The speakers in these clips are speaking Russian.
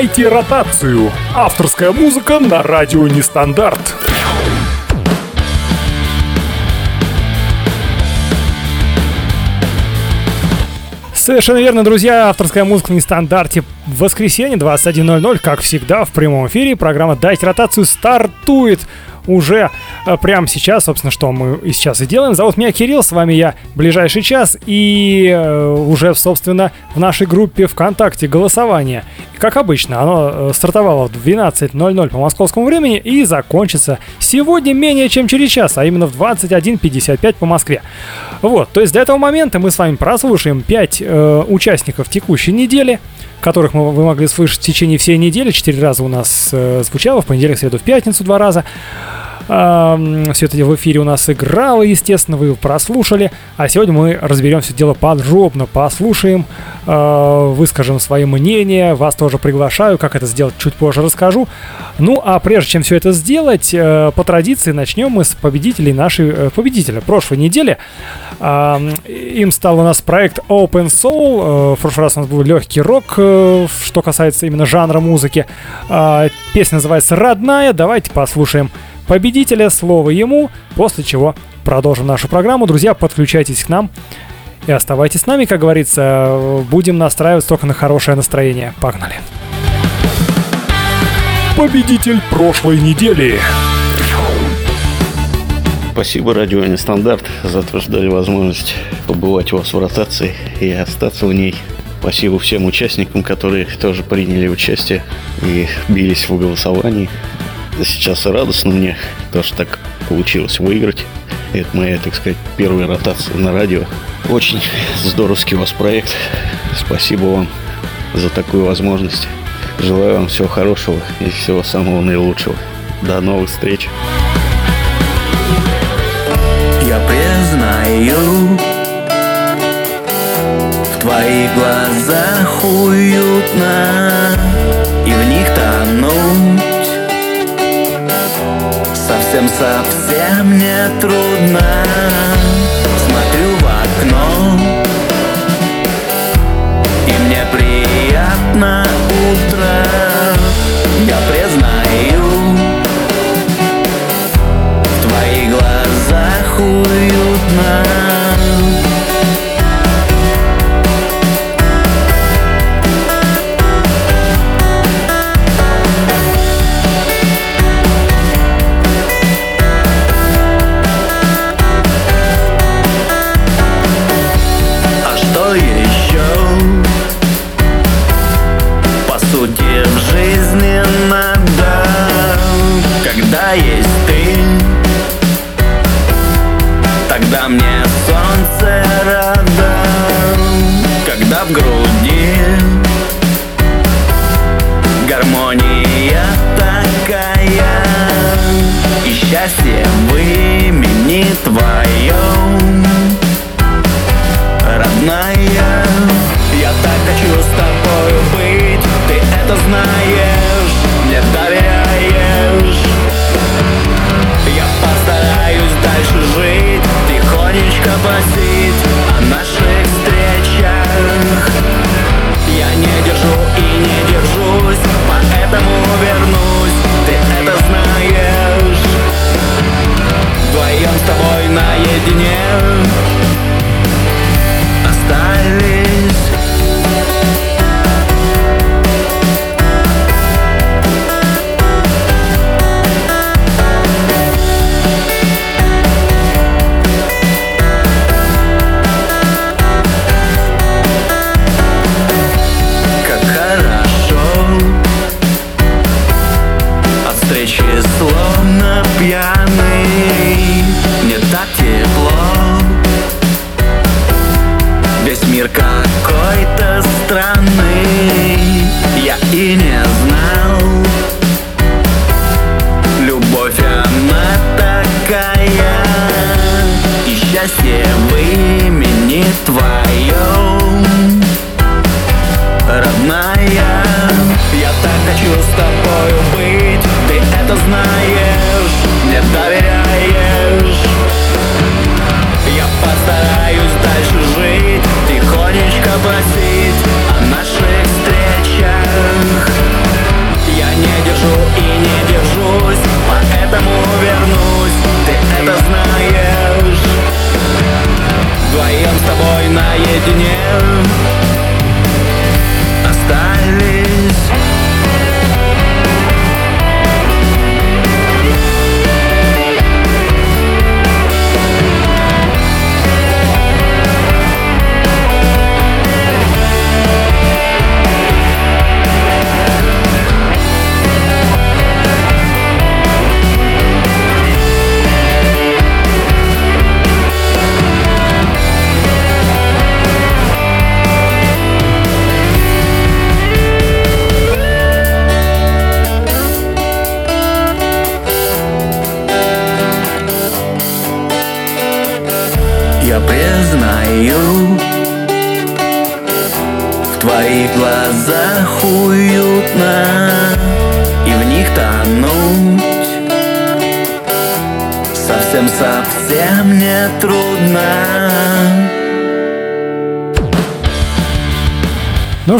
Дайте ротацию. Авторская музыка на радио Нестандарт. Совершенно верно, друзья. Авторская музыка в нестандарте. В воскресенье 21.00, как всегда, в прямом эфире. Программа «Дайте ротацию» стартует уже э, прямо сейчас, собственно, что мы и сейчас и делаем. Зовут меня Кирилл, с вами я ближайший час и э, уже, собственно, в нашей группе ВКонтакте голосование. Как обычно, оно э, стартовало в 12.00 по московскому времени и закончится сегодня менее чем через час, а именно в 21.55 по Москве. Вот, то есть до этого момента мы с вами прослушаем 5 э, участников текущей недели, которых мы, вы могли слышать в течение всей недели. Четыре раза у нас э, звучало, в понедельник, среду, в пятницу два раза. Все это в эфире у нас играло, естественно, вы прослушали. А сегодня мы разберем все дело подробно, послушаем, э, выскажем свои мнения. Вас тоже приглашаю, как это сделать, чуть позже расскажу. Ну, а прежде чем все это сделать, э, по традиции начнем мы с победителей нашей э, победителя прошлой недели. Им стал у нас проект Open Soul. В прошлый раз у нас был легкий рок, что касается именно жанра музыки. Песня называется «Родная». Давайте послушаем победителя, слово ему, после чего продолжим нашу программу. Друзья, подключайтесь к нам и оставайтесь с нами, как говорится, будем настраивать только на хорошее настроение. Погнали! Победитель прошлой недели. Спасибо Радио Нестандарт за то, что дали возможность побывать у вас в ротации и остаться в ней. Спасибо всем участникам, которые тоже приняли участие и бились в голосовании сейчас радостно мне, то, что так получилось выиграть. Это моя, так сказать, первая ротация на радио. Очень здоровский у вас проект. Спасибо вам за такую возможность. Желаю вам всего хорошего и всего самого наилучшего. До новых встреч. Я признаю, в твоих глазах уютно, совсем-совсем не трудно. Смотрю в окно. И мне приятно утро. Я признаю В твоих глазах уютно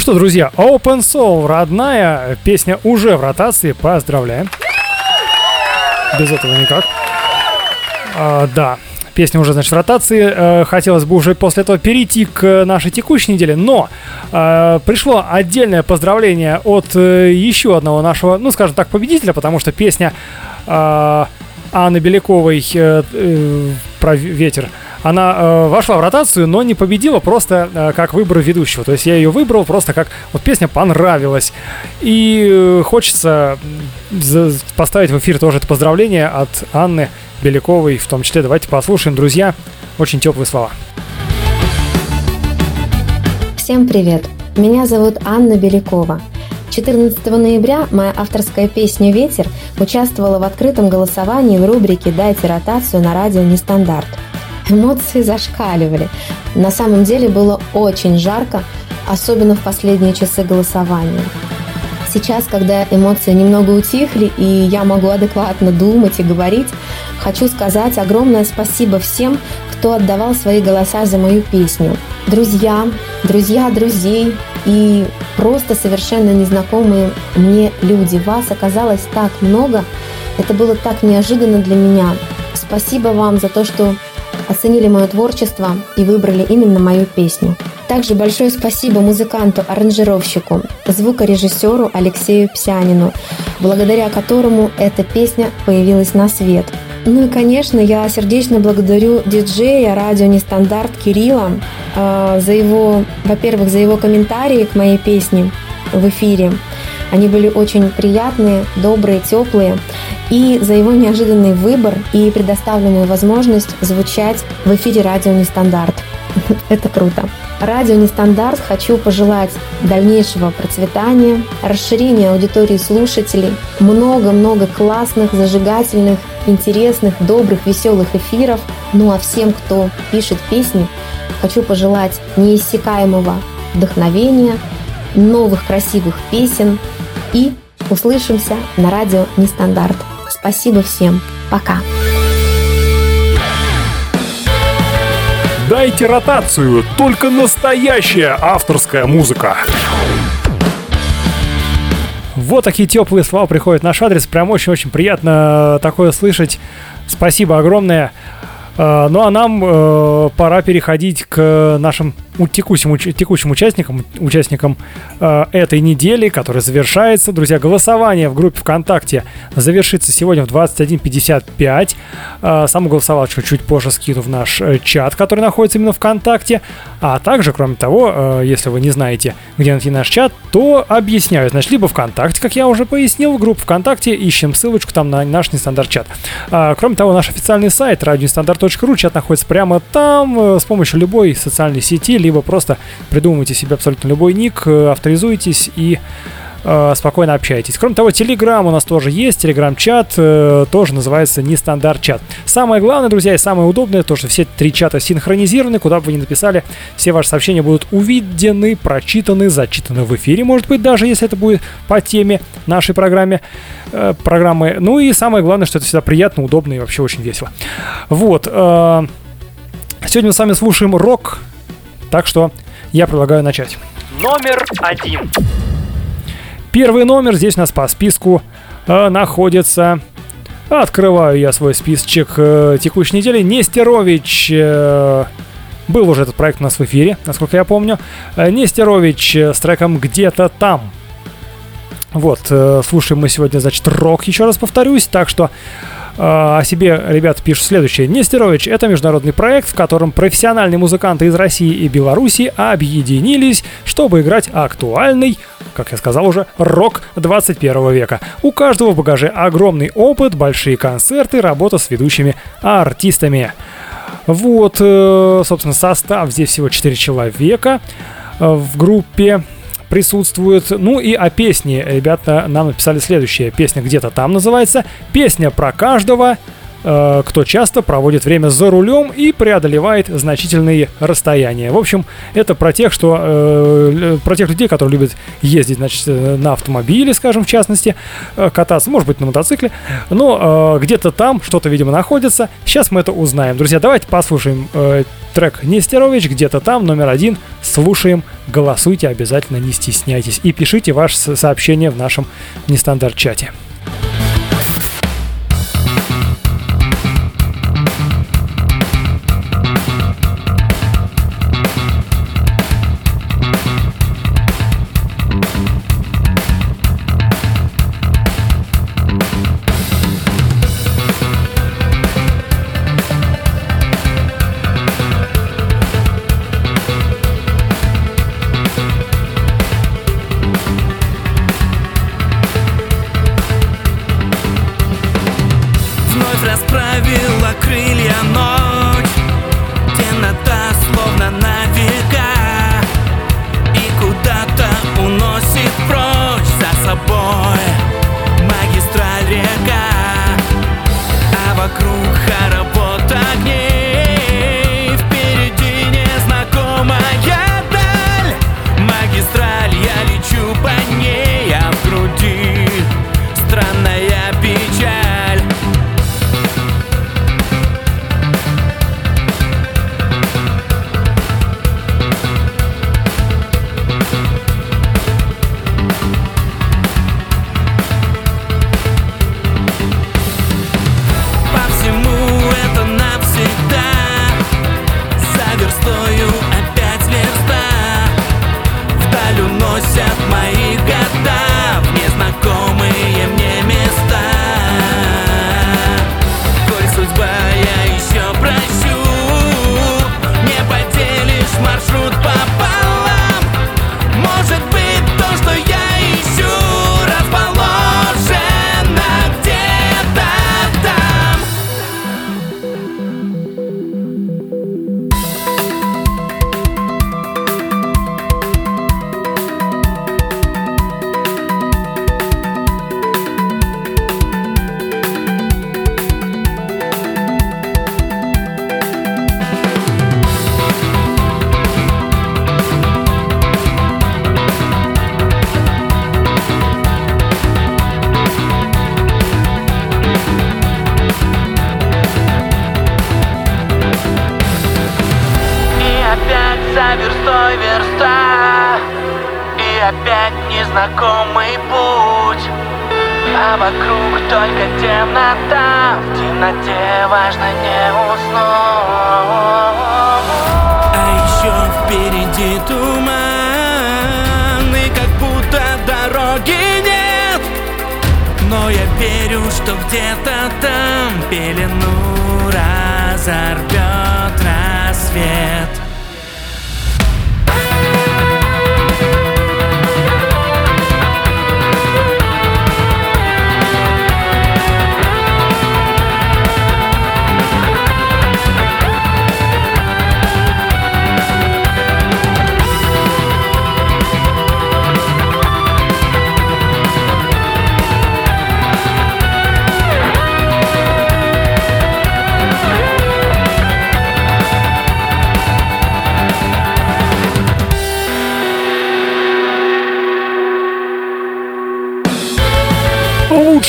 Ну что, друзья, Open Soul, родная песня уже в ротации, поздравляем. Без этого никак. А, да, песня уже, значит, в ротации. Э, хотелось бы уже после этого перейти к нашей текущей неделе, но э, пришло отдельное поздравление от э, еще одного нашего, ну, скажем так, победителя, потому что песня э, Анны Беляковой э, э, про ветер она э, вошла в ротацию, но не победила просто э, как выбор ведущего. То есть я ее выбрал просто как вот песня понравилась. И э, хочется поставить в эфир тоже это поздравление от Анны Беляковой в том числе. Давайте послушаем, друзья, очень теплые слова. Всем привет! Меня зовут Анна Белякова. 14 ноября моя авторская песня «Ветер» участвовала в открытом голосовании в рубрике «Дайте ротацию» на радио «Нестандарт». Эмоции зашкаливали. На самом деле было очень жарко, особенно в последние часы голосования. Сейчас, когда эмоции немного утихли и я могу адекватно думать и говорить, хочу сказать огромное спасибо всем, кто отдавал свои голоса за мою песню. Друзья, друзья друзей и просто совершенно незнакомые мне люди. Вас оказалось так много, это было так неожиданно для меня. Спасибо вам за то, что оценили мое творчество и выбрали именно мою песню. Также большое спасибо музыканту-аранжировщику, звукорежиссеру Алексею Псянину, благодаря которому эта песня появилась на свет. Ну и, конечно, я сердечно благодарю диджея радио Нестандарт Кирилла э, за его, во-первых, за его комментарии к моей песне в эфире. Они были очень приятные, добрые, теплые и за его неожиданный выбор и предоставленную возможность звучать в эфире радио «Нестандарт». Это круто. Радио «Нестандарт» хочу пожелать дальнейшего процветания, расширения аудитории слушателей, много-много классных, зажигательных, интересных, добрых, веселых эфиров. Ну а всем, кто пишет песни, хочу пожелать неиссякаемого вдохновения, новых красивых песен и услышимся на радио «Нестандарт». Спасибо всем. Пока. Дайте ротацию, только настоящая авторская музыка. Вот такие теплые слова приходят в наш адрес. Прям очень-очень приятно такое слышать. Спасибо огромное. А, ну а нам э, пора переходить к нашим текущим, текущим участникам, участникам э, этой недели, которая завершается. Друзья, голосование в группе ВКонтакте завершится сегодня в 21.55. Э, сам голосовал чуть-чуть позже, скину в наш э, чат, который находится именно ВКонтакте. А также, кроме того, э, если вы не знаете, где найти наш чат, то объясняю. Значит, либо ВКонтакте, как я уже пояснил, группу ВКонтакте, ищем ссылочку там на наш нестандарт чат. А, кроме того, наш официальный сайт радионестандарт.ру, чат находится прямо там, э, с помощью любой социальной сети, либо просто придумывайте себе абсолютно любой ник, э, авторизуйтесь и э, спокойно общайтесь. Кроме того, Телеграм у нас тоже есть, Телеграм-чат э, тоже называется нестандарт чат. Самое главное, друзья, и самое удобное, то, что все три чата синхронизированы, куда бы вы ни написали, все ваши сообщения будут увидены, прочитаны, зачитаны в эфире, может быть, даже если это будет по теме нашей программе, э, программы. Ну и самое главное, что это всегда приятно, удобно и вообще очень весело. Вот. Э, сегодня мы с вами слушаем рок, так что я предлагаю начать. Номер один. Первый номер здесь у нас по списку э, находится... Открываю я свой списочек э, текущей недели. Нестерович... Э, был уже этот проект у нас в эфире, насколько я помню. Э, Нестерович э, с треком «Где-то там». Вот, э, слушаем мы сегодня, значит, рок, еще раз повторюсь, так что о себе ребята пишут следующее. Нестерович – это международный проект, в котором профессиональные музыканты из России и Беларуси объединились, чтобы играть актуальный, как я сказал уже, рок 21 века. У каждого в багаже огромный опыт, большие концерты, работа с ведущими артистами. Вот, э, собственно, состав здесь всего 4 человека э, в группе присутствует. Ну и о песне ребята нам написали следующее. Песня где-то там называется. Песня про каждого, э, кто часто проводит время за рулем и преодолевает значительные расстояния. В общем, это про тех, что э, про тех людей, которые любят ездить, значит, э, на автомобиле, скажем, в частности, э, кататься, может быть, на мотоцикле, но э, где-то там что-то, видимо, находится. Сейчас мы это узнаем. Друзья, давайте послушаем э, трек Нестерович, где-то там, номер один. Слушаем, голосуйте обязательно, не стесняйтесь. И пишите ваше сообщение в нашем нестандарт-чате.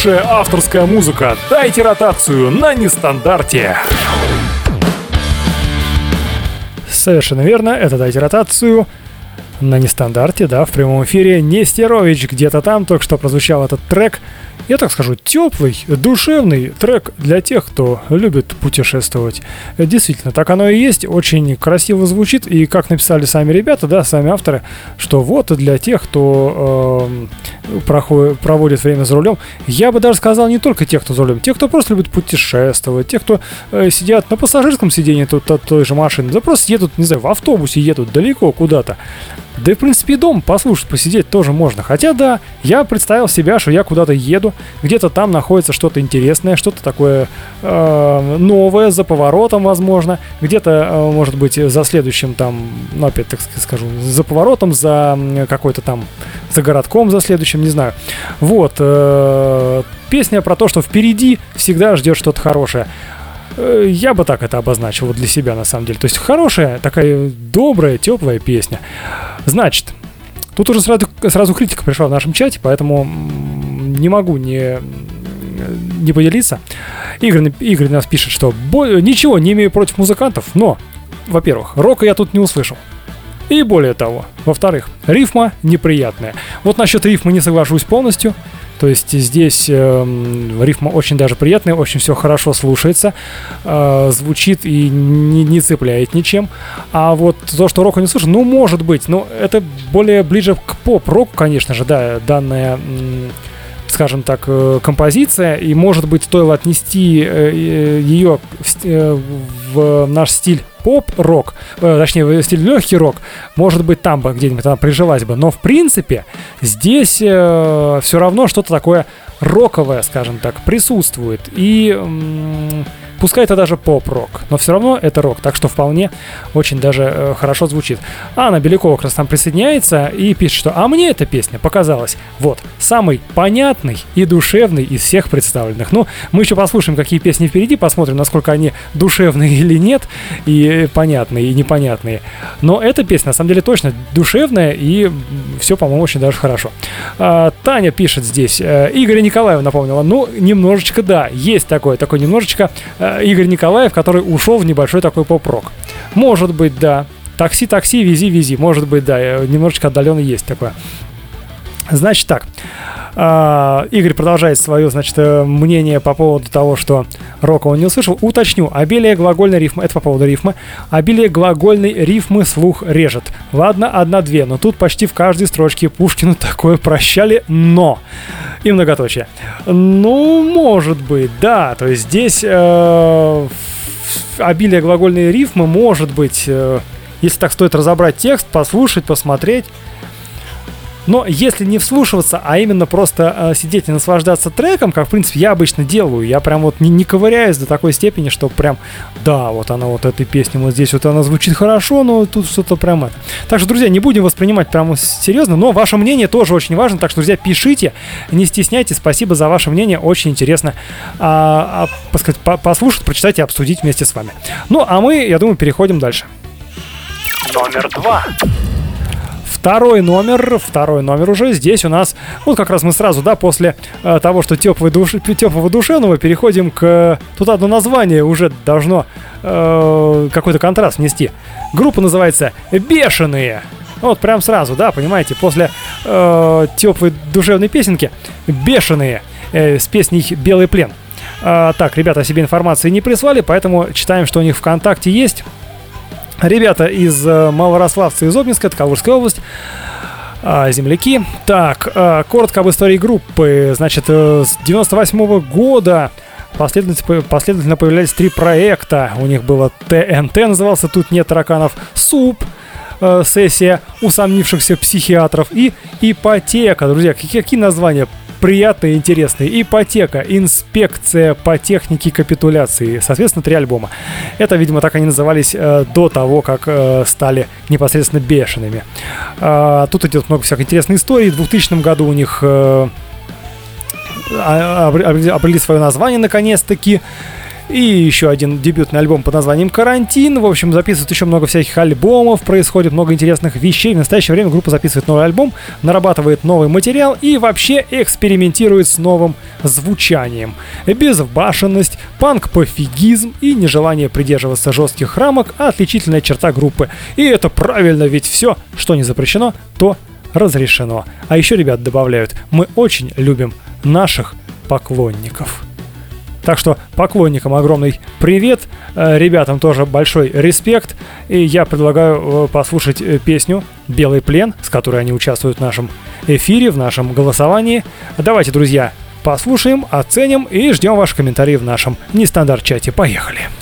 Лучшая авторская музыка. Дайте ротацию на нестандарте. Совершенно верно, это дайте ротацию на нестандарте, да, в прямом эфире. Нестерович где-то там только что прозвучал этот трек я так скажу, теплый, душевный трек для тех, кто любит путешествовать. Действительно, так оно и есть, очень красиво звучит, и как написали сами ребята, да, сами авторы, что вот для тех, кто э, проходит, проводит время за рулем, я бы даже сказал не только тех, кто за рулем, тех, кто просто любит путешествовать, тех, кто э, сидят на пассажирском сидении тут, той же машины, да просто едут, не знаю, в автобусе едут далеко куда-то. Да и, в принципе, и дом послушать, посидеть тоже можно. Хотя, да, я представил себя, что я куда-то еду, где-то там находится что-то интересное, что-то такое э, новое, за поворотом, возможно. Где-то, э, может быть, за следующим там, ну, опять так скажу, за поворотом, за какой-то там, за городком, за следующим, не знаю. Вот. Э, песня про то, что впереди всегда ждет что-то хорошее. Э, я бы так это обозначил вот для себя на самом деле. То есть хорошая, такая добрая, теплая песня. Значит, тут уже сразу, сразу критика пришла в нашем чате, поэтому не могу не, не поделиться. Игорь, Игорь нас пишет, что ничего не имею против музыкантов, но, во-первых, рока я тут не услышал. И более того, во-вторых, рифма неприятная. Вот насчет рифмы не соглашусь полностью. То есть здесь э, рифма очень даже приятная, очень все хорошо слушается, э, звучит и не, не цепляет ничем. А вот то, что рока не слушаю, ну, может быть, но это более ближе к поп-року, конечно же, да, данная... М- скажем так, э, композиция, и, может быть, стоило отнести э, ее э, в наш стиль поп-рок, точнее, в стиль легкий рок, может быть, там бы где-нибудь она прижилась бы. Но, в принципе, здесь все равно что-то такое роковое, скажем так, присутствует. И Пускай это даже поп-рок, но все равно это рок, так что вполне очень даже э, хорошо звучит. Анна Белякова как раз там присоединяется и пишет, что «А мне эта песня показалась, вот, самый понятный и душевный из всех представленных». Ну, мы еще послушаем, какие песни впереди, посмотрим, насколько они душевные или нет, и понятные, и непонятные. Но эта песня, на самом деле, точно душевная, и все, по-моему, очень даже хорошо. А, Таня пишет здесь, э, Игоря Николаева напомнила, ну, немножечко, да, есть такое, такое немножечко э, Игорь Николаев, который ушел в небольшой такой поп-рок. Может быть, да. Такси, такси, вези, вези. Может быть, да, э, немножечко отдаленно есть такое. Значит так, а, Игорь продолжает свое, значит, э, мнение по поводу того, что рока он не услышал. Уточню, обилие глагольной рифмы, это по поводу рифмы, обилие глагольной рифмы слух режет. Ладно, одна-две, но тут почти в каждой строчке Пушкину такое прощали, но и многоточие. Ну, может быть, да, то есть здесь э, обилие глагольной рифмы может быть, э, если так стоит разобрать текст, послушать, посмотреть, но если не вслушиваться, а именно просто э, сидеть и наслаждаться треком, как в принципе я обычно делаю, я прям вот не, не ковыряюсь до такой степени, что прям, да, вот она вот этой песни, вот здесь вот она звучит хорошо, но тут что-то прям это. Так что, друзья, не будем воспринимать прямо серьезно, но ваше мнение тоже очень важно, так что, друзья, пишите, не стесняйтесь, спасибо за ваше мнение, очень интересно а, а, сказать, по послушать, прочитать и обсудить вместе с вами. Ну, а мы, я думаю, переходим дальше. Номер два. Второй номер, второй номер уже здесь у нас, вот как раз мы сразу, да, после э, того, что теплый душ, теплого душевного, переходим к... Тут одно название уже должно э, какой-то контраст внести. Группа называется «Бешеные». Вот прям сразу, да, понимаете, после э, теплой душевной песенки «Бешеные» э, с песней «Белый плен». А, так, ребята себе информации не прислали, поэтому читаем, что у них ВКонтакте есть. Ребята из э, Малорославца из Обнинска, это Калужская область. А, земляки. Так, а, коротко об истории группы. Значит, э, с 98 -го года последовательно, последовательно появлялись три проекта. У них было ТНТ назывался «Тут нет тараканов», СУП, э, сессия усомнившихся психиатров и ипотека. Друзья, какие, какие названия? Приятные и интересные. Ипотека, инспекция по технике капитуляции. Соответственно, три альбома. Это, видимо, так они назывались э, до того, как э, стали непосредственно бешеными. Э, тут идет много всяких интересных историй. В 2000 году у них э, обрели свое название наконец-таки. И еще один дебютный альбом под названием «Карантин». В общем, записывают еще много всяких альбомов, происходит много интересных вещей. В настоящее время группа записывает новый альбом, нарабатывает новый материал и вообще экспериментирует с новым звучанием. Безбашенность, панк-пофигизм и нежелание придерживаться жестких рамок – отличительная черта группы. И это правильно, ведь все, что не запрещено, то разрешено. А еще ребят добавляют, мы очень любим наших поклонников. Так что поклонникам огромный привет, э, ребятам тоже большой респект. И я предлагаю э, послушать э, песню «Белый плен», с которой они участвуют в нашем эфире, в нашем голосовании. Давайте, друзья, послушаем, оценим и ждем ваших комментариев в нашем нестандарт-чате. Поехали!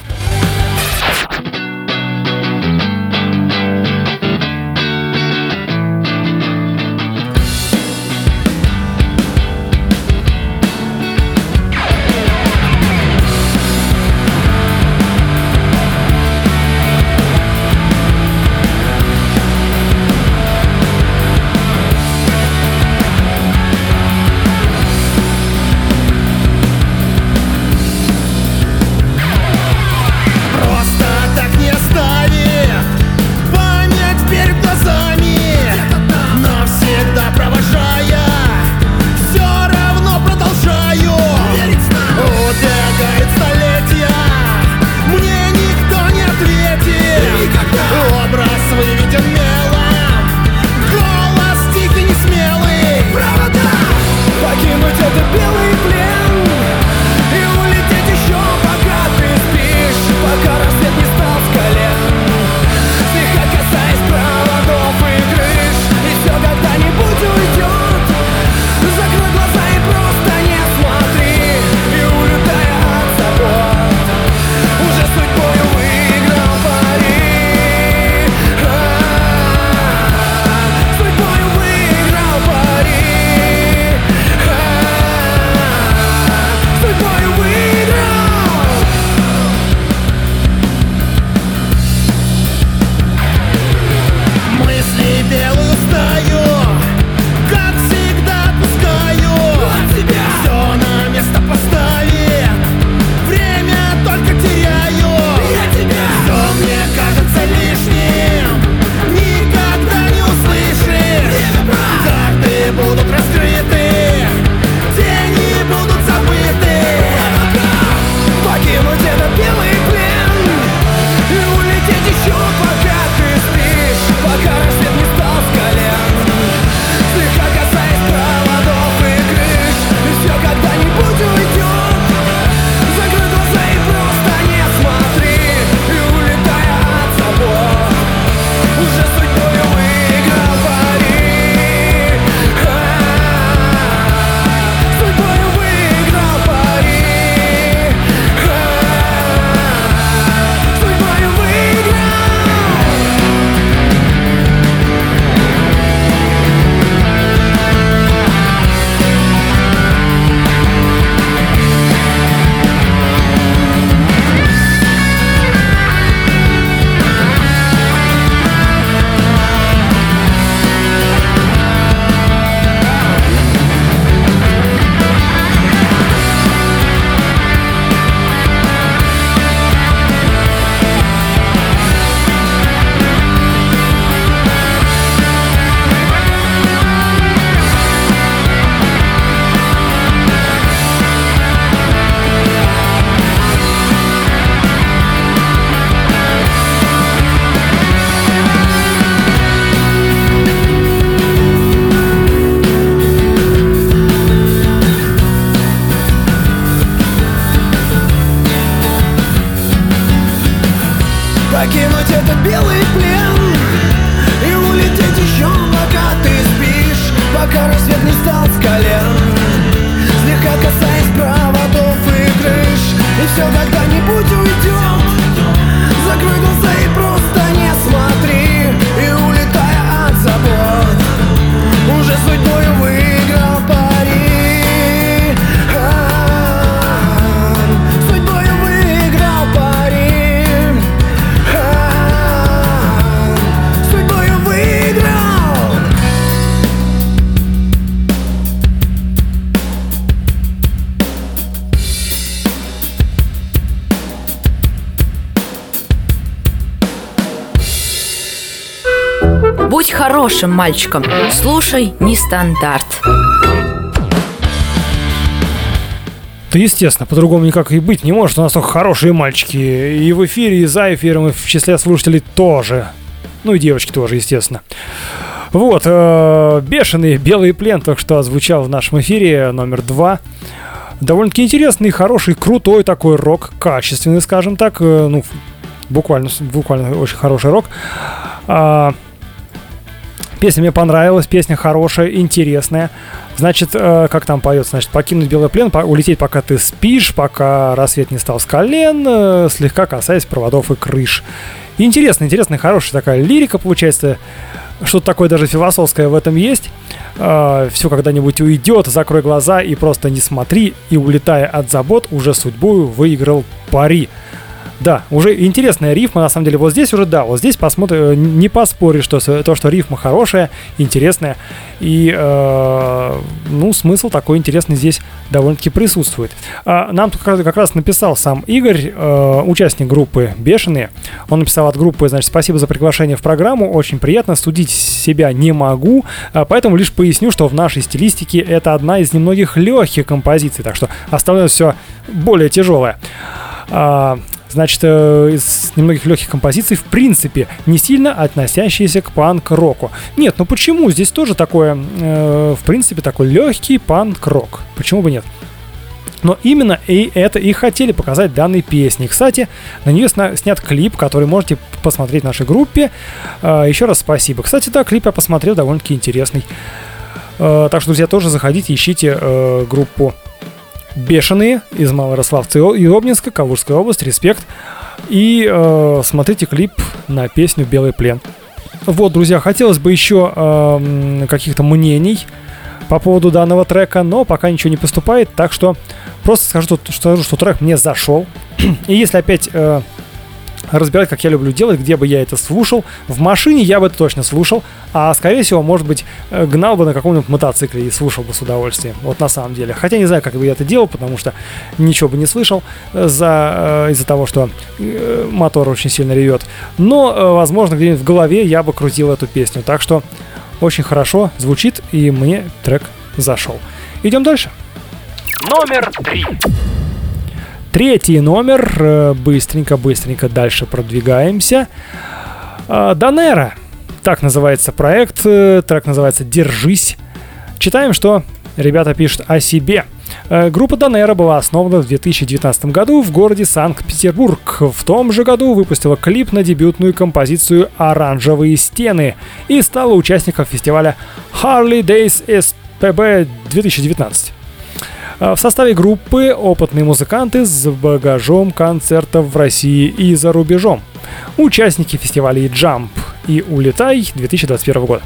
Хорошим мальчиком. Слушай нестандарт. Да, естественно, по-другому никак и быть не может. У нас только хорошие мальчики. И в эфире, и за эфиром, и в числе слушателей тоже. Ну и девочки тоже, естественно. Вот, э, бешеный белый плен только что озвучал в нашем эфире номер два. Довольно-таки интересный, хороший, крутой такой рок, качественный, скажем так. Э, ну, буквально, буквально очень хороший рок. А, песня мне понравилась, песня хорошая, интересная. Значит, э, как там поется, значит, покинуть белый плен, по- улететь, пока ты спишь, пока рассвет не стал с колен, э, слегка касаясь проводов и крыш. Интересно, интересная, хорошая такая лирика получается. Что-то такое даже философское в этом есть. все когда-нибудь уйдет, закрой глаза и просто не смотри, и улетая от забот, уже судьбою выиграл пари. Да, уже интересная рифма, на самом деле. Вот здесь уже, да, вот здесь посмотрим, э, не поспоришь, что то, что рифма хорошая, интересная. И, э, ну, смысл такой интересный здесь довольно-таки присутствует. А, нам тут как раз написал сам Игорь, э, участник группы «Бешеные». Он написал от группы, значит, спасибо за приглашение в программу, очень приятно, судить себя не могу, а, поэтому лишь поясню, что в нашей стилистике это одна из немногих легких композиций, так что остальное все более тяжелое. А, Значит, э, из немногих легких композиций, в принципе, не сильно относящиеся к панк-року. Нет, ну почему? Здесь тоже такое, э, в принципе, такой легкий панк-рок. Почему бы нет? Но именно и это и хотели показать данной песни. Кстати, на нее сна- снят клип, который можете посмотреть в нашей группе. А, еще раз спасибо. Кстати, да, клип я посмотрел, довольно-таки интересный. А, так что, друзья, тоже заходите, ищите э, группу Бешеные из Малорославца и Обнинска, Калужская область, респект. И э, смотрите клип на песню «Белый плен». Вот, друзья, хотелось бы еще эм, каких-то мнений по поводу данного трека, но пока ничего не поступает, так что просто скажу, что, скажу, что трек мне зашел. И если опять э, разбирать, как я люблю делать, где бы я это слушал, в машине я бы это точно слушал, а скорее всего, может быть, э, гнал бы на каком-нибудь мотоцикле и слушал бы с удовольствием. Вот на самом деле. Хотя не знаю, как бы я это делал, потому что ничего бы не слышал э, за, э, из-за того, что мотор очень сильно ревет. Но, возможно, где-нибудь в голове я бы крутил эту песню. Так что очень хорошо звучит, и мне трек зашел. Идем дальше. Номер три. Третий номер. э, Быстренько-быстренько дальше продвигаемся. А, Данера. Так называется проект. э, Трек называется «Держись». Читаем, что ребята пишут о себе. Э, Группа Данера была основана в 2019 году в городе Санкт-Петербург. В том же году выпустила клип на дебютную композицию «Оранжевые стены» и стала участником фестиваля Harley Days SPB 2019. А, В составе группы опытные музыканты с багажом концертов в России и за рубежом. Участники фестивалей Jump и Улетай 2021 года.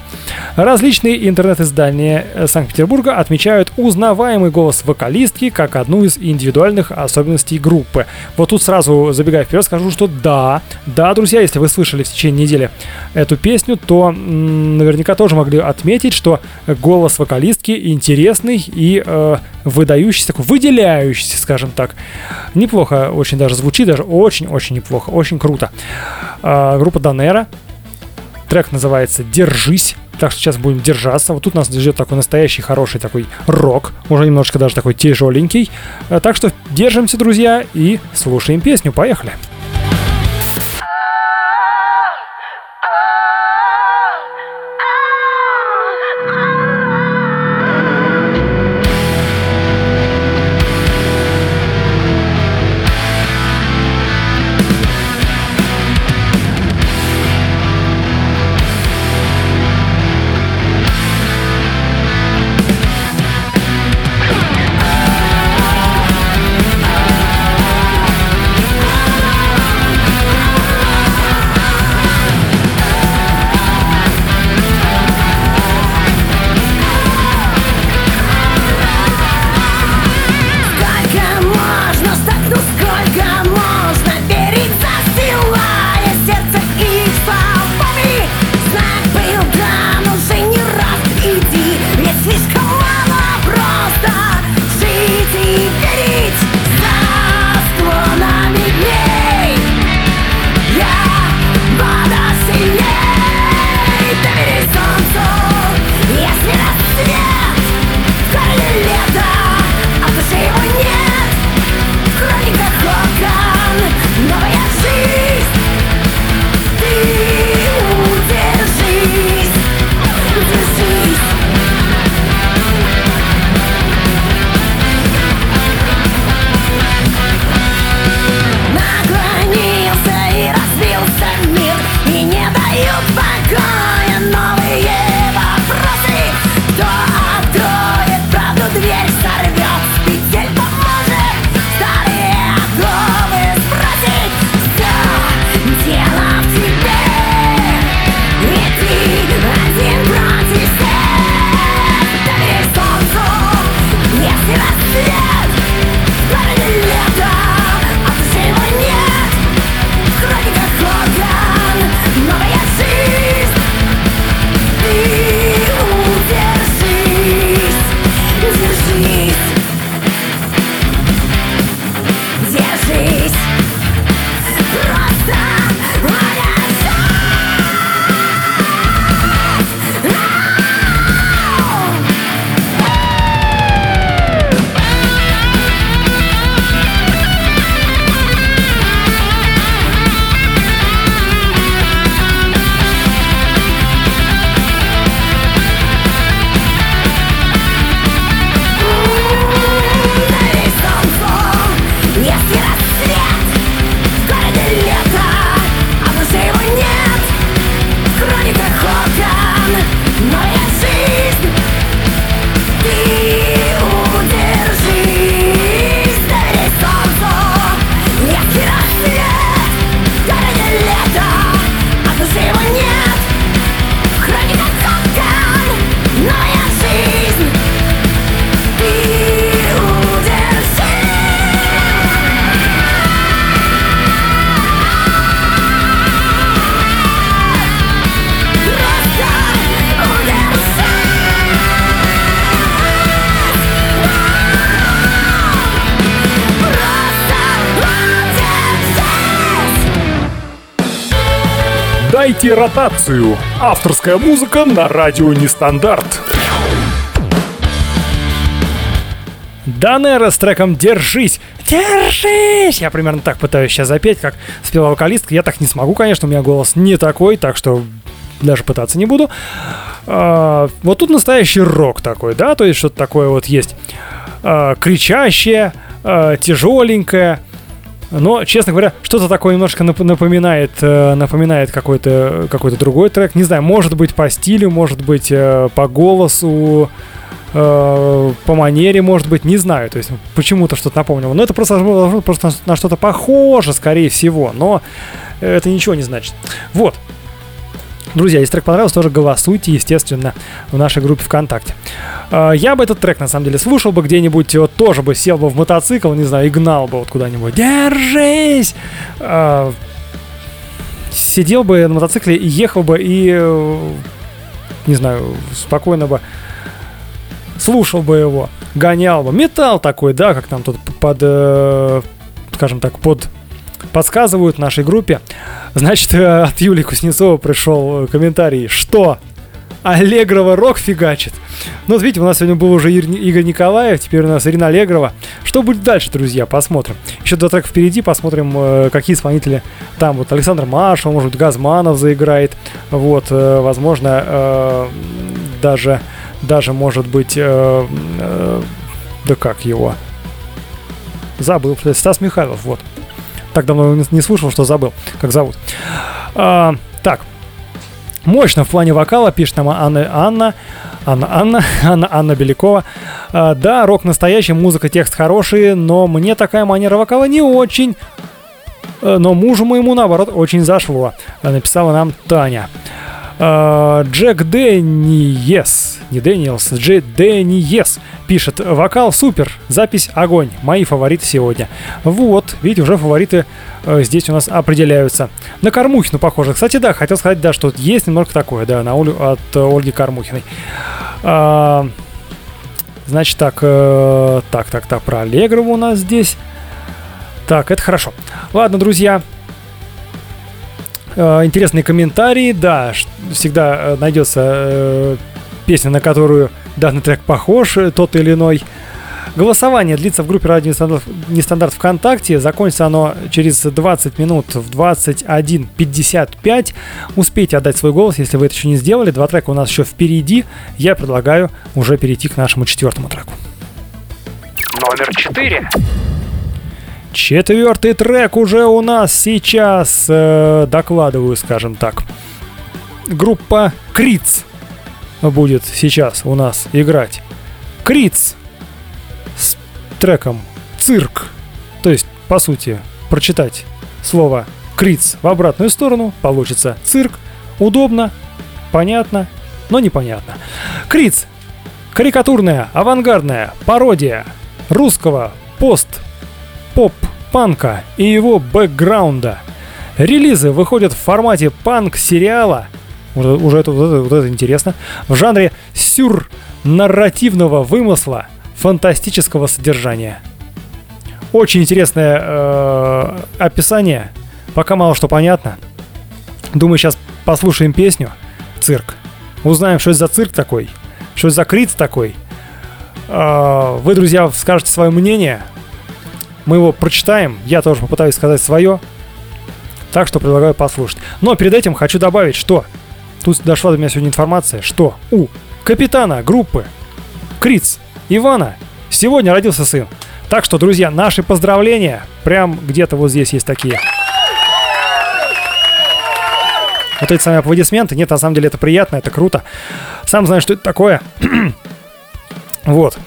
Различные интернет-издания э, Санкт-Петербурга отмечают узнаваемый голос вокалистки как одну из индивидуальных особенностей группы. Вот тут сразу забегая вперед скажу, что да, да, друзья, если вы слышали в течение недели эту песню, то м, наверняка тоже могли отметить, что голос вокалистки интересный и э, выдающийся, такой выделяющийся, скажем так. Неплохо очень даже звучит, даже очень-очень неплохо, очень круто. А, группа Данера. Трек называется «Держись». Так что сейчас будем держаться. Вот тут нас ждет такой настоящий хороший такой рок. Уже немножко даже такой тяжеленький. А, Так что держимся, друзья, и слушаем песню. Поехали. Держись, Дайте ротацию. Авторская музыка на радио Нестандарт. Данера с треком «Держись». Держись! Я примерно так пытаюсь сейчас запеть, как спела вокалистка. Я так не смогу, конечно, у меня голос не такой, так что даже пытаться не буду. А, вот тут настоящий рок такой, да, то есть что-то такое вот есть. А, кричащее, а, тяжеленькое. Но, честно говоря, что-то такое немножко напоминает, э, напоминает какой-то какой другой трек. Не знаю, может быть по стилю, может быть э, по голосу, э, по манере, может быть, не знаю. То есть почему-то что-то напомнило. Но это просто просто на что-то похоже, скорее всего. Но это ничего не значит. Вот. Друзья, если трек понравился, тоже голосуйте, естественно, в нашей группе ВКонтакте. А, я бы этот трек, на самом деле, слушал бы где-нибудь, вот тоже бы сел бы в мотоцикл, не знаю, и гнал бы вот куда-нибудь. Держись! А, сидел бы на мотоцикле и ехал бы, и, э, не знаю, спокойно бы слушал бы его, гонял бы. Металл такой, да, как нам тут под, э, скажем так, под подсказывают нашей группе. Значит, э, от Юлии Кузнецова пришел комментарий, что Аллегрова рок фигачит. Ну, вот видите, у нас сегодня был уже Игорь Николаев, теперь у нас Ирина Аллегрова. Что будет дальше, друзья, посмотрим. Еще два трека впереди, посмотрим, э, какие исполнители там. Вот Александр Маршал, может быть, Газманов заиграет. Вот, возможно, даже даже, может быть, э, э, да как его? Забыл, Стас Михайлов, вот. Так давно не слушал, что забыл, как зовут. А, так, мощно в плане вокала, пишет нам Анна, Анна, Анна, Анна, Анна, Анна Белякова. А, да, рок настоящий, музыка, текст хороший, но мне такая манера вокала не очень. Э, но мужу моему, наоборот, очень зашло, написала нам Таня. А, Джек Дэниес, не Дэниелс, Джек Дэниес пишет, вокал супер, запись огонь, мои фавориты сегодня. Вот, видите, уже фавориты э, здесь у нас определяются. На Кормухину похоже. Кстати, да, хотел сказать, да, что есть немного такое, да, на Олю от э, Ольги Кормухиной. А, значит, так, э, так, так, так, про Аллегрову у нас здесь. Так, это хорошо. Ладно, друзья, интересные комментарии. Да, всегда э, найдется э, песня, на которую данный трек похож, тот или иной. Голосование длится в группе Радио Нестандарт, Нестандарт ВКонтакте. Закончится оно через 20 минут в 21.55. Успейте отдать свой голос, если вы это еще не сделали. Два трека у нас еще впереди. Я предлагаю уже перейти к нашему четвертому треку. Номер четыре. Четвертый трек уже у нас сейчас, э, докладываю, скажем так. Группа Криц будет сейчас у нас играть. Криц с треком «Цирк». То есть, по сути, прочитать слово «Криц» в обратную сторону получится «Цирк». Удобно, понятно, но непонятно. Криц – карикатурная, авангардная пародия русского пост поп-панка и его бэкграунда. Релизы выходят в формате панк-сериала, уже, уже это, вот, это, вот это интересно, в жанре сюр-нарративного вымысла фантастического содержания. Очень интересное э, описание, пока мало что понятно. Думаю, сейчас послушаем песню «Цирк». Узнаем, что это за цирк такой, что это за криц такой. Э, вы, друзья, скажете свое мнение – мы его прочитаем, я тоже попытаюсь сказать свое. Так что предлагаю послушать. Но перед этим хочу добавить, что тут дошла до меня сегодня информация, что у капитана группы Криц Ивана сегодня родился сын. Так что, друзья, наши поздравления. Прям где-то вот здесь есть такие. Вот эти самые аплодисменты. Нет, на самом деле это приятно, это круто. Сам знаю, что это такое. вот.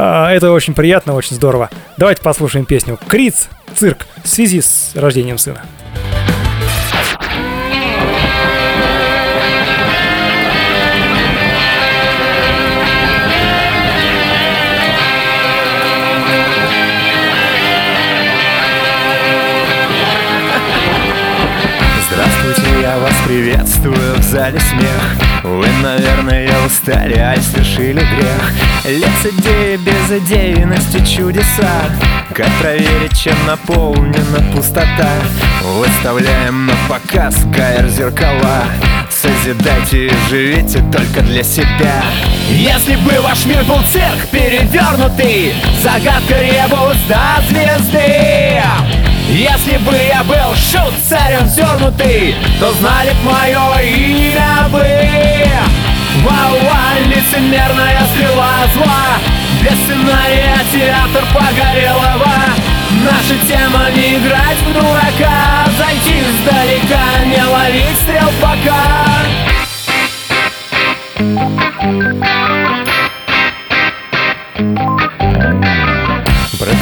А, это очень приятно, очень здорово. Давайте послушаем песню «Криц. Цирк» в связи с рождением сына. Здравствуйте, я вас приветствую в зале смех вы, наверное, устали, а совершили грех. Лицедеи без идейности чудеса Как проверить, чем наполнена пустота. Выставляем на показ КР зеркала Созидайте и живите только для себя. Если бы ваш мир был цирк перевернутый Загадка ребус до звезды если бы я был шут царем зернутый То знали б мое имя бы. Вау-вау, лицемерная стрела зла. Без сценария театр погорелого. Наша тема не играть в дурака. Зайти издалека, не ловить стрел пока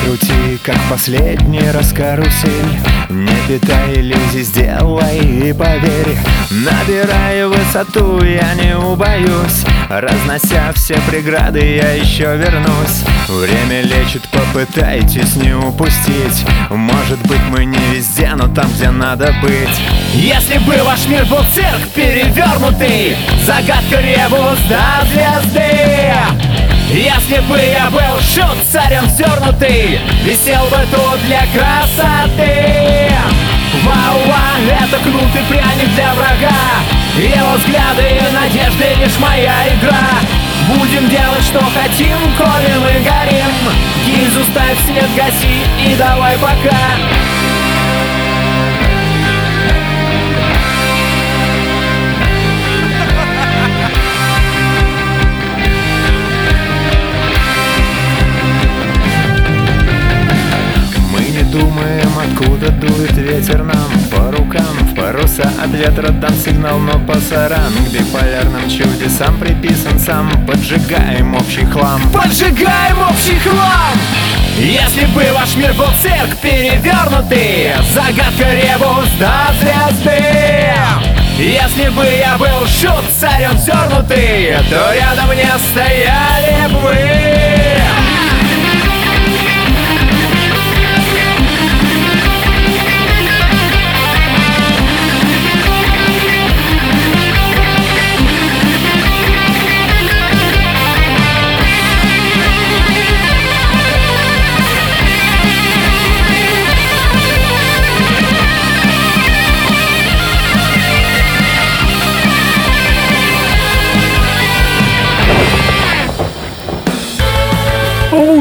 Прокрути, как последний раз карусель. Не питай иллюзий, сделай и поверь. Набирая высоту, я не убоюсь. Разнося все преграды, я еще вернусь. Время лечит, попытайтесь не упустить. Может быть мы не везде, но там, где надо быть. Если бы ваш мир был цирк перевернутый Загадка ребус до звезды если бы я был шут царем зернутый Висел бы тут для красоты. Вау-вау, это кнут и пряник для врага. Его взгляды и надежды лишь моя игра. Будем делать, что хотим, коли мы горим. Гильзу ставь, свет гаси и давай пока думаем, откуда дует ветер нам По рукам, в паруса от ветра дан сигнал Но пасаран к биполярным чудесам приписан сам. Поджигаем общий хлам. Поджигаем общий хлам! Если бы ваш мир был цирк перевернутый Загадка ребус до звезды. Если бы я был шут царем зернутый То рядом не стояли бы. вы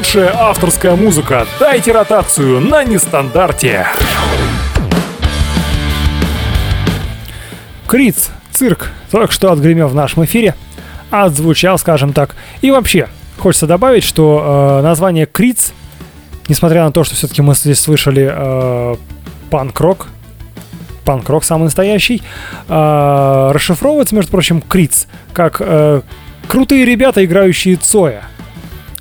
Лучшая авторская музыка. Дайте ротацию на нестандарте. Криц, цирк, только что отгремел в нашем эфире. Отзвучал, скажем так. И вообще, хочется добавить, что э, название Криц, несмотря на то, что все-таки мы здесь слышали э, панк-рок, панк-рок самый настоящий, э, расшифровывается, между прочим, Криц, как э, крутые ребята, играющие Цоя.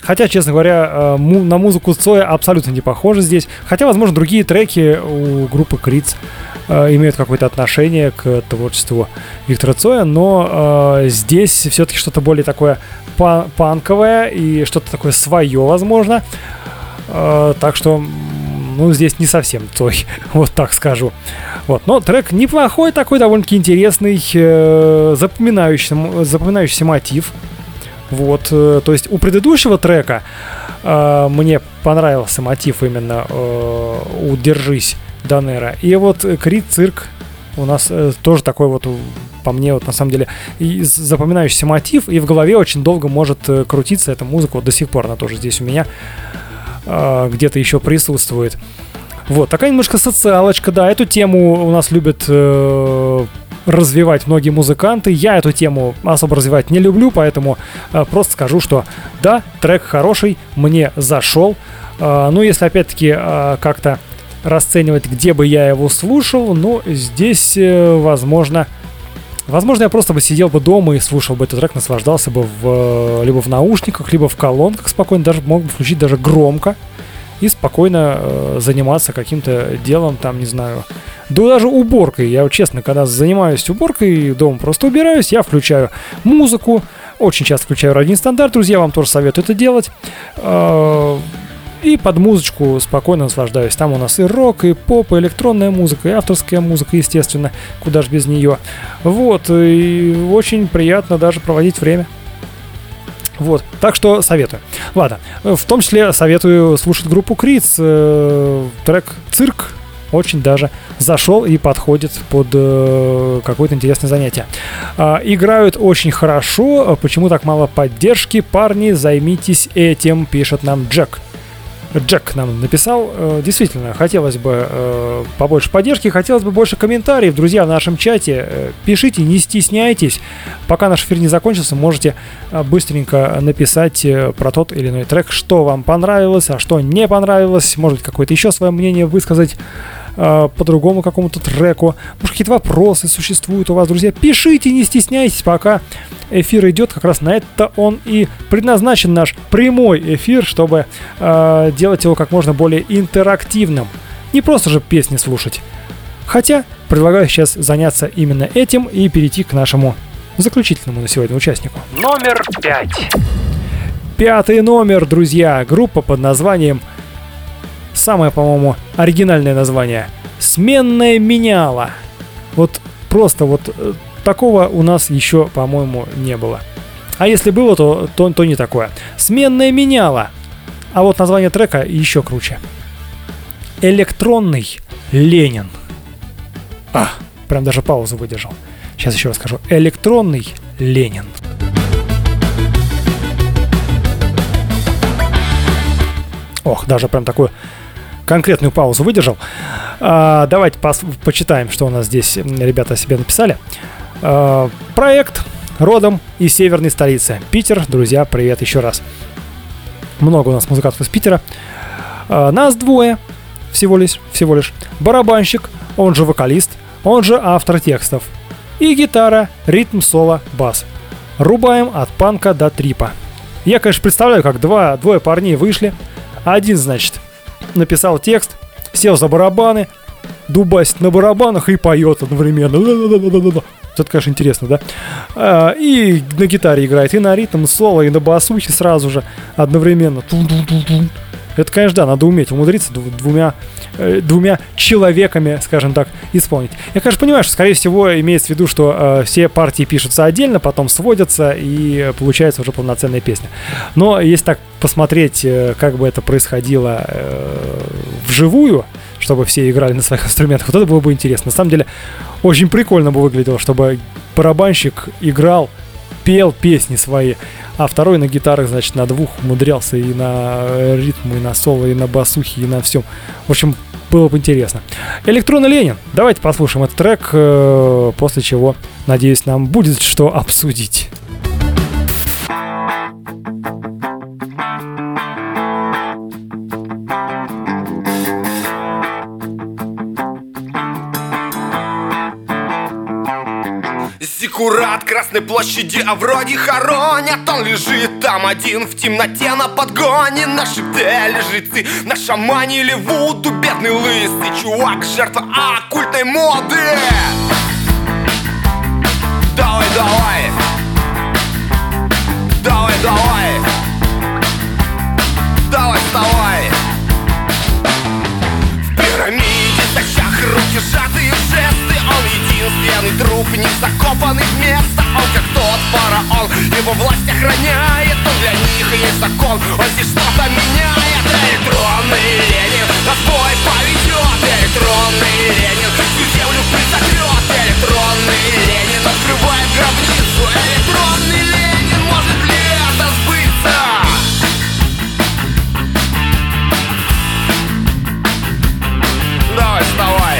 Хотя, честно говоря, э, на музыку Цоя абсолютно не похоже здесь. Хотя, возможно, другие треки у группы Криц э, имеют какое-то отношение к творчеству Виктора Цоя, но э, здесь все-таки что-то более такое па- панковое и что-то такое свое, возможно. Э, так что, ну, здесь не совсем Цой, вот так скажу. Вот, но трек неплохой такой, довольно-таки интересный, э, запоминающийся, запоминающийся мотив. Вот, э, то есть у предыдущего трека э, мне понравился мотив именно э, у «Держись» Данера. И вот Крит Цирк у нас э, тоже такой вот, по мне, вот на самом деле, запоминающийся мотив, и в голове очень долго может э, крутиться эта музыка, вот до сих пор она тоже здесь у меня э, где-то еще присутствует. Вот, такая немножко социалочка, да, эту тему у нас любят э, развивать многие музыканты. Я эту тему особо развивать не люблю, поэтому э, просто скажу, что да, трек хороший, мне зашел. Э, ну, если опять-таки э, как-то расценивать, где бы я его слушал, ну, здесь, э, возможно, возможно, я просто бы сидел бы дома и слушал бы этот трек, наслаждался бы в, э, либо в наушниках, либо в колонках спокойно, даже мог бы включить даже громко и спокойно э, заниматься каким-то делом, там, не знаю, да даже уборкой. Я честно, когда занимаюсь уборкой, дома просто убираюсь, я включаю музыку, очень часто включаю радио стандарт, друзья, вам тоже советую это делать. Э, И под музычку спокойно наслаждаюсь. Там у нас и рок, и поп, и электронная музыка, и авторская музыка, естественно, куда же без нее. Вот, и очень приятно даже проводить время. Вот, так что советую. Ладно, в том числе советую слушать группу Криц, э, трек «Цирк», очень даже зашел и подходит под э, какое-то интересное занятие. А, играют очень хорошо. Почему так мало поддержки? Парни, займитесь этим, пишет нам Джек. Джек нам написал. Э, действительно, хотелось бы э, побольше поддержки, хотелось бы больше комментариев. Друзья, в нашем чате э, пишите, не стесняйтесь. Пока наш эфир не закончился, можете быстренько написать про тот или иной трек, что вам понравилось, а что не понравилось. Может какое-то еще свое мнение высказать по другому какому-то треку. Может, какие-то вопросы существуют у вас, друзья. Пишите, не стесняйтесь, пока эфир идет, как раз на это он и предназначен наш прямой эфир, чтобы э, делать его как можно более интерактивным. Не просто же песни слушать. Хотя предлагаю сейчас заняться именно этим и перейти к нашему заключительному на сегодня участнику. Номер пять. Пятый номер, друзья. Группа под названием самое, по-моему, оригинальное название. Сменная меняла. Вот просто вот э, Такого у нас еще, по-моему, не было. А если было, то, то, то не такое. Сменная меняла. А вот название трека еще круче. Электронный Ленин. А, прям даже паузу выдержал. Сейчас еще расскажу. Электронный Ленин. Ох, даже прям такую конкретную паузу выдержал. А, давайте пос- почитаем, что у нас здесь ребята себе написали. Э, проект родом из северной столицы. Питер, друзья, привет еще раз. Много у нас музыкантов из Питера. Э, нас двое, всего лишь, всего лишь. Барабанщик, он же вокалист, он же автор текстов. И гитара, ритм, соло, бас. Рубаем от панка до трипа. Я, конечно, представляю, как два, двое парней вышли. Один, значит, написал текст, сел за барабаны, дубасит на барабанах и поет одновременно. Это, конечно, интересно, да? А, и на гитаре играет, и на ритм, соло, и на басухе сразу же одновременно. Это, конечно, да, надо уметь умудриться двумя, э, двумя человеками, скажем так, исполнить. Я, конечно, понимаю, что, скорее всего, имеется в виду, что э, все партии пишутся отдельно, потом сводятся, и получается уже полноценная песня. Но если так посмотреть, э, как бы это происходило э, вживую, чтобы все играли на своих инструментах, вот это было бы интересно. На самом деле, очень прикольно бы выглядело, чтобы барабанщик играл, пел песни свои, а второй на гитарах, значит, на двух умудрялся и на ритм, и на соло, и на басухе, и на всем. В общем, было бы интересно. Электронный Ленин. Давайте послушаем этот трек, э, после чего, надеюсь, нам будет что обсудить. Зиккурат Красной площади, а вроде хоронят. Он лежит там один в темноте на подгоне. Наши дели жрецы нашаманили Вуду Бедный лысый чувак, жертва оккультной моды. Давай, давай. Давай, давай. Давай, вставай единственный труп, не закопанный в место Он как тот фараон, его власть охраняет Он для них есть закон, он здесь что-то меняет. Электронный Ленин нас бой поведет Электронный Ленин всю землю призовет Электронный Ленин открывает гробницу. Электронный Ленин, может ли это сбыться? Давай, вставай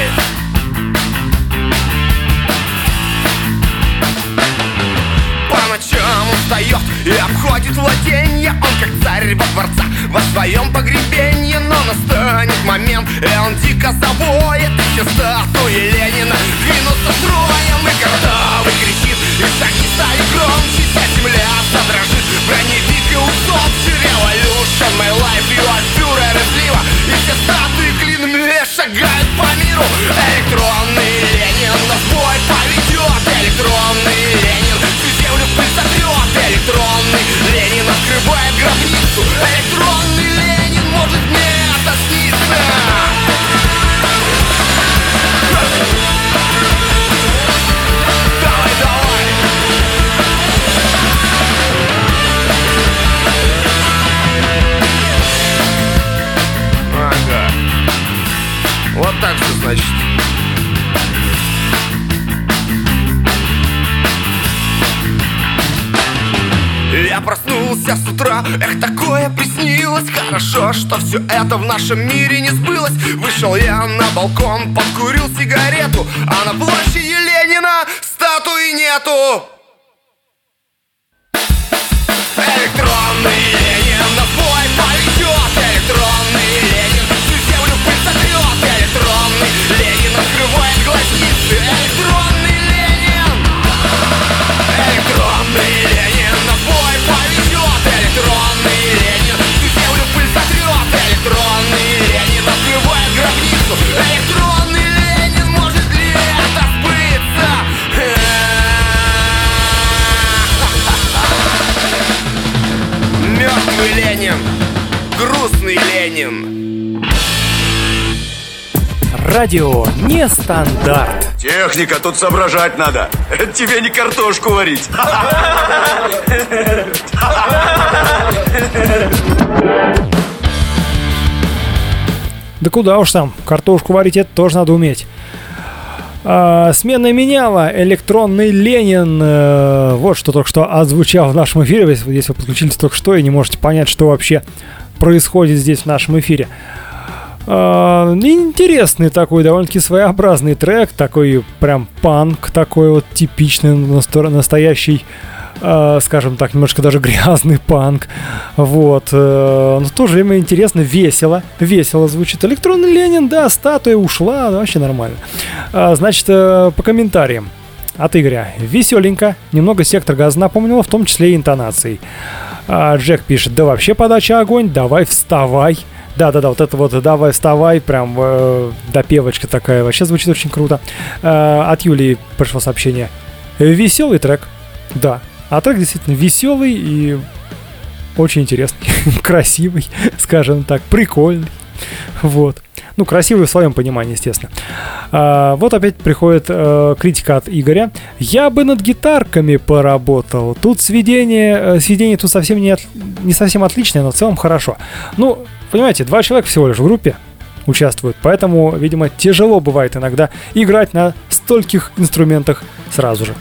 устает и обходит владенье Он как царь во дворца во своем погребении Но настанет момент, и он дико завоет Все статуи Ленина двинутся строем И гордовый кричит, и шаги стали громче. Вся земля задрожит, броневик и усопший Revolution, my life, you are гробницу Электронный Ленин может мне это снится Давай, давай Ага Вот так все значит. С утра, эх, такое приснилось. Хорошо, что все это в нашем мире не сбылось. Вышел я на балкон, подкурил сигарету А на площади Ленина статуи нету. Электронный Ленин на бой поведет Электронный Ленин всю землю пыль сотрет Электронный Ленин открывает глазницы Ленин, грустный Ленин. Радио нестандарт. Техника, тут соображать надо. Это тебе не картошку варить. Да куда уж там, картошку варить это тоже надо уметь. А, смена меняла, электронный Ленин, э, вот что только что отзвучал в нашем эфире, если, вы подключились только что и не можете понять, что вообще происходит здесь в нашем эфире. А, интересный такой, довольно-таки своеобразный трек, такой прям панк, такой вот типичный, насто- настоящий э, скажем так, немножко даже грязный панк. Вот. э, но в то же время интересно, весело. Весело звучит. Электронный Ленин, да, статуя ушла, вообще нормально. А, значит, э, по комментариям от Игоря. Веселенько, немного сектор газа напомнила, в том числе и интонацией. А, Джек пишет, да вообще подача огонь, давай вставай. Да-да-да, вот это вот «давай вставай», прям э, допевочка такая, вообще звучит очень круто. Э, от Юлии пришло сообщение. Веселый трек, да. А трек действительно веселый и очень интересный, красивый, скажем так, прикольный. Вот. Ну, красивый в своем понимании, естественно. А, вот опять приходит э, критика от Игоря. Я бы над гитарками поработал. Тут сведение, э, сведение тут совсем не, от- не совсем отличное, но в целом хорошо. Ну, понимаете, два человека всего лишь в группе участвуют, поэтому, видимо, тяжело бывает иногда играть на стольких инструментах сразу же.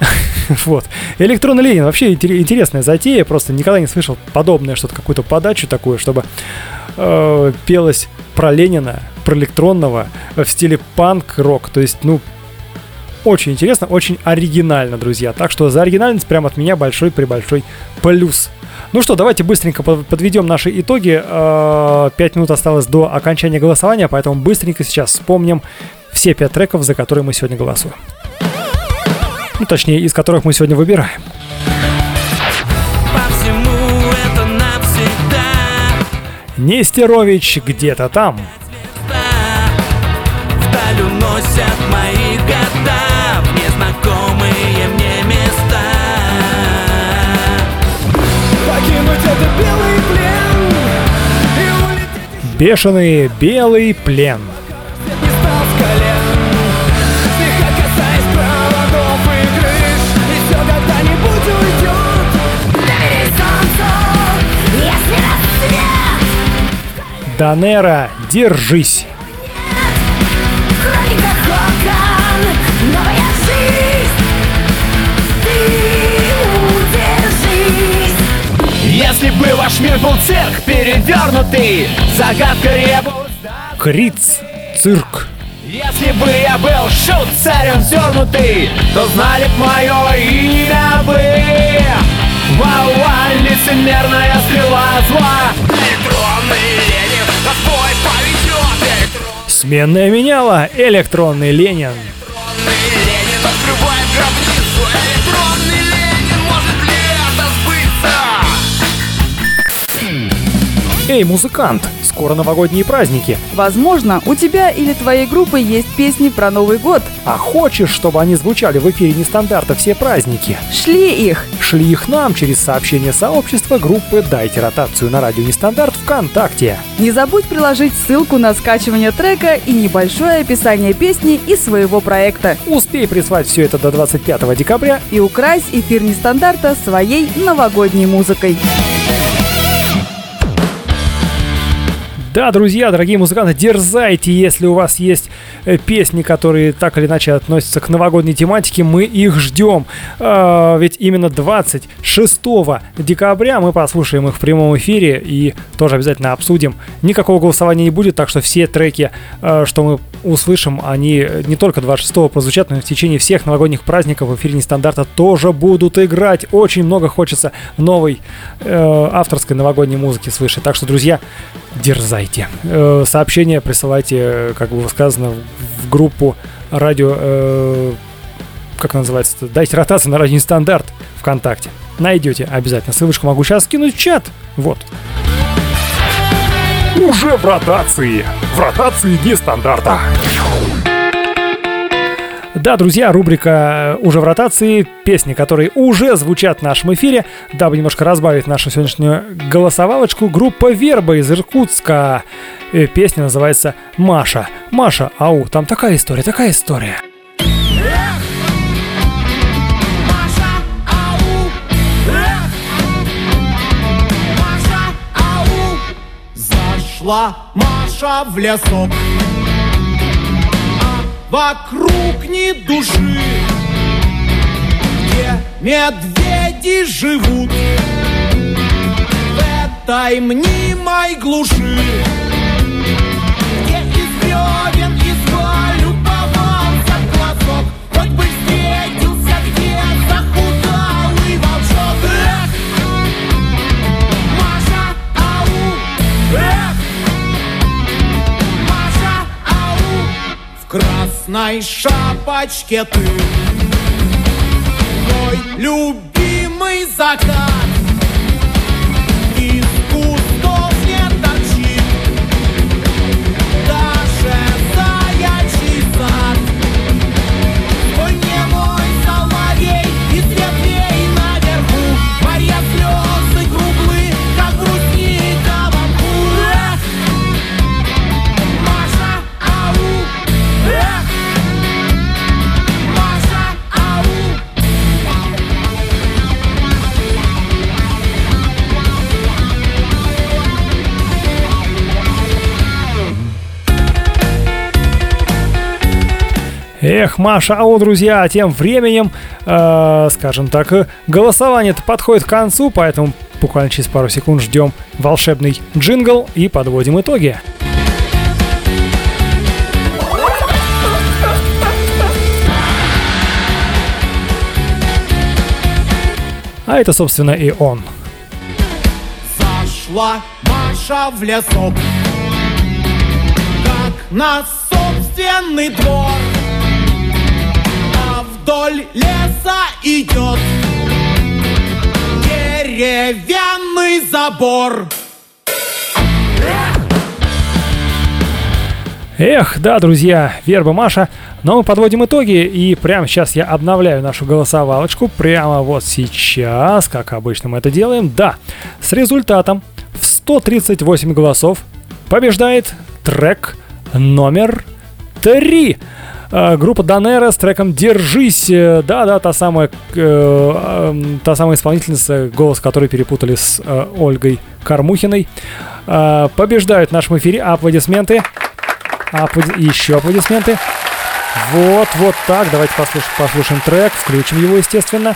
Вот. Электронный Ленин вообще интер- интересная затея, просто никогда не слышал подобное что-то, какую-то подачу такую, чтобы э, пелось про Ленина, про электронного э, в стиле панк-рок. То есть, ну, очень интересно, очень оригинально, друзья. Так что за оригинальность прям от меня большой-пребольшой плюс. Ну что, давайте быстренько под- подведем наши итоги. Э, Пять минут осталось до окончания голосования, поэтому быстренько сейчас вспомним все пять треков, за которые мы сегодня голосуем. Ну, точнее, из которых мы сегодня выбираем. Нестерович где-то там. Вдаль уносят мои года В незнакомые мне места Покинуть этот белый плен И улететь Бешеный белый плен. Данера, держись. Если бы ваш мир был цирк перевернутый Загадка ребус Криц, цирк. Если бы я был шут царем зернутый То знали б мое имя бы Вау-вау, лицемерная стрела зла может ли это сбыться? Эй, музыкант, скоро новогодние праздники. Возможно, у тебя или твоей группы есть песни про Новый год. А хочешь, чтобы они звучали в эфире нестандарта все праздники? Шли их. Шли их нам через сообщение сообщества группы «Дайте ротацию» на радио Нестандарт ВКонтакте. Не забудь приложить ссылку на скачивание трека и небольшое описание песни и своего проекта. Успей прислать все это до 25 декабря. И укрась эфир нестандарта своей новогодней музыкой. Да, друзья, дорогие музыканты, дерзайте, если у вас есть э, песни, которые так или иначе относятся к новогодней тематике, мы их ждем. А, ведь именно 26 декабря мы послушаем их в прямом эфире и тоже обязательно обсудим. Никакого голосования не будет, так что все треки, э, что мы услышим, они не только 26 прозвучат, но и в течение всех новогодних праздников в эфире нестандарта тоже будут играть. Очень много хочется новой э, авторской новогодней музыки слышать. Так что, друзья, дерзайте. Э, сообщения присылайте, как было сказано, в группу радио... Э, как называется? Дайте ротацию на радио стандарт ВКонтакте. Найдете обязательно. Ссылочку могу сейчас скинуть в чат. Вот. Уже в ротации. В ротации нестандарта. Да, друзья, рубрика уже в ротации, песни, которые уже звучат в нашем эфире. Дабы немножко разбавить нашу сегодняшнюю голосовалочку, группа Верба из Иркутска. Э, Песня называется «Маша». Маша, ау, там такая история, такая история. Зашла Маша в лесок вокруг ни души. Где медведи живут? В этой мнимой глуши. Где из бревен красной шапочке ты. Мой любимый закат Эх, Маша, ау, друзья, а тем временем, э, скажем так, э, голосование-то подходит к концу, поэтому буквально через пару секунд ждем волшебный джингл и подводим итоги. А это, собственно, и он. Зашла Маша в лесок Как на собственный двор вдоль леса идет Деревянный забор Эх, да, друзья, верба Маша. Но мы подводим итоги, и прямо сейчас я обновляю нашу голосовалочку. Прямо вот сейчас, как обычно мы это делаем. Да, с результатом в 138 голосов побеждает трек номер 3. Э, Группа Данера с треком «Держись». Э, Да-да, та самая, э, э, та самая исполнительница, голос которой перепутали с э, Ольгой Кармухиной. Э, Побеждают в нашем эфире. Аплодисменты. Аплоди- Еще аплодисменты. Вот, вот так. Давайте послушаем, послушаем трек, включим его, естественно.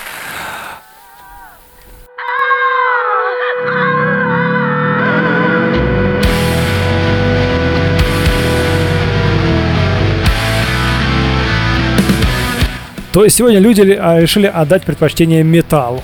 То есть сегодня люди а, решили отдать предпочтение металлу.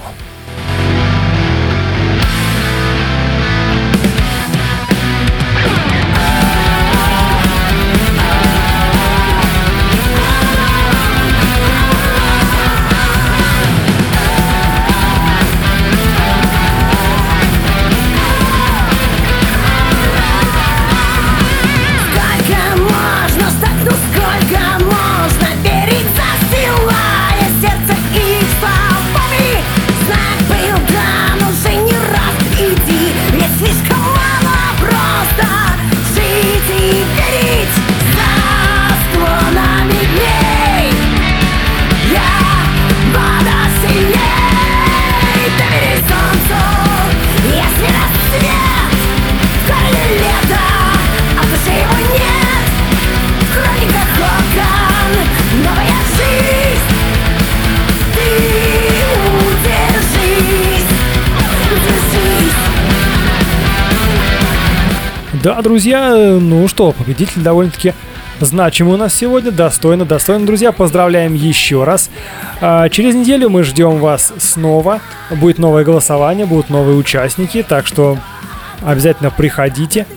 Да, друзья, ну что, победитель довольно-таки значимый у нас сегодня. Достойно, достойно, друзья. Поздравляем еще раз. А, через неделю мы ждем вас снова. Будет новое голосование, будут новые участники. Так что обязательно приходите.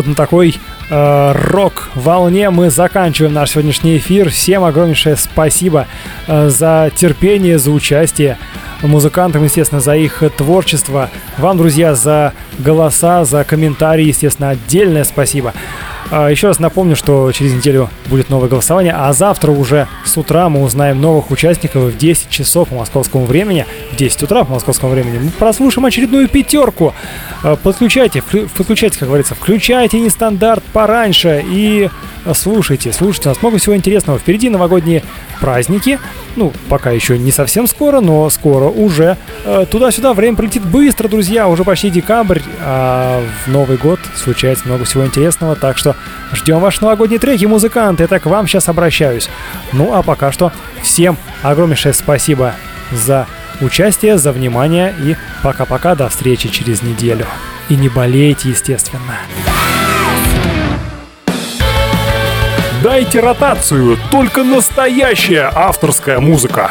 Вот на такой э, рок-волне мы заканчиваем наш сегодняшний эфир. Всем огромнейшее спасибо э, за терпение, за участие. Музыкантам, естественно, за их творчество. Вам, друзья, за голоса, за комментарии, естественно, отдельное спасибо. А, еще раз напомню, что через неделю будет новое голосование, а завтра уже с утра мы узнаем новых участников в 10 часов по московскому времени. В 10 утра по московскому времени мы прослушаем очередную пятерку. А, подключайте, подключайте, как говорится, включайте нестандарт пораньше и слушайте, слушайте, у нас много всего интересного. Впереди новогодние праздники. Ну, пока еще не совсем скоро, но скоро уже. Э, туда-сюда время пролетит быстро, друзья. Уже почти декабрь, а в Новый год случается много всего интересного. Так что ждем ваши новогодние треки, музыканты. Это к вам сейчас обращаюсь. Ну, а пока что всем огромнейшее спасибо за участие, за внимание и пока-пока, до встречи через неделю. И не болейте, естественно. Дайте ротацию, только настоящая авторская музыка.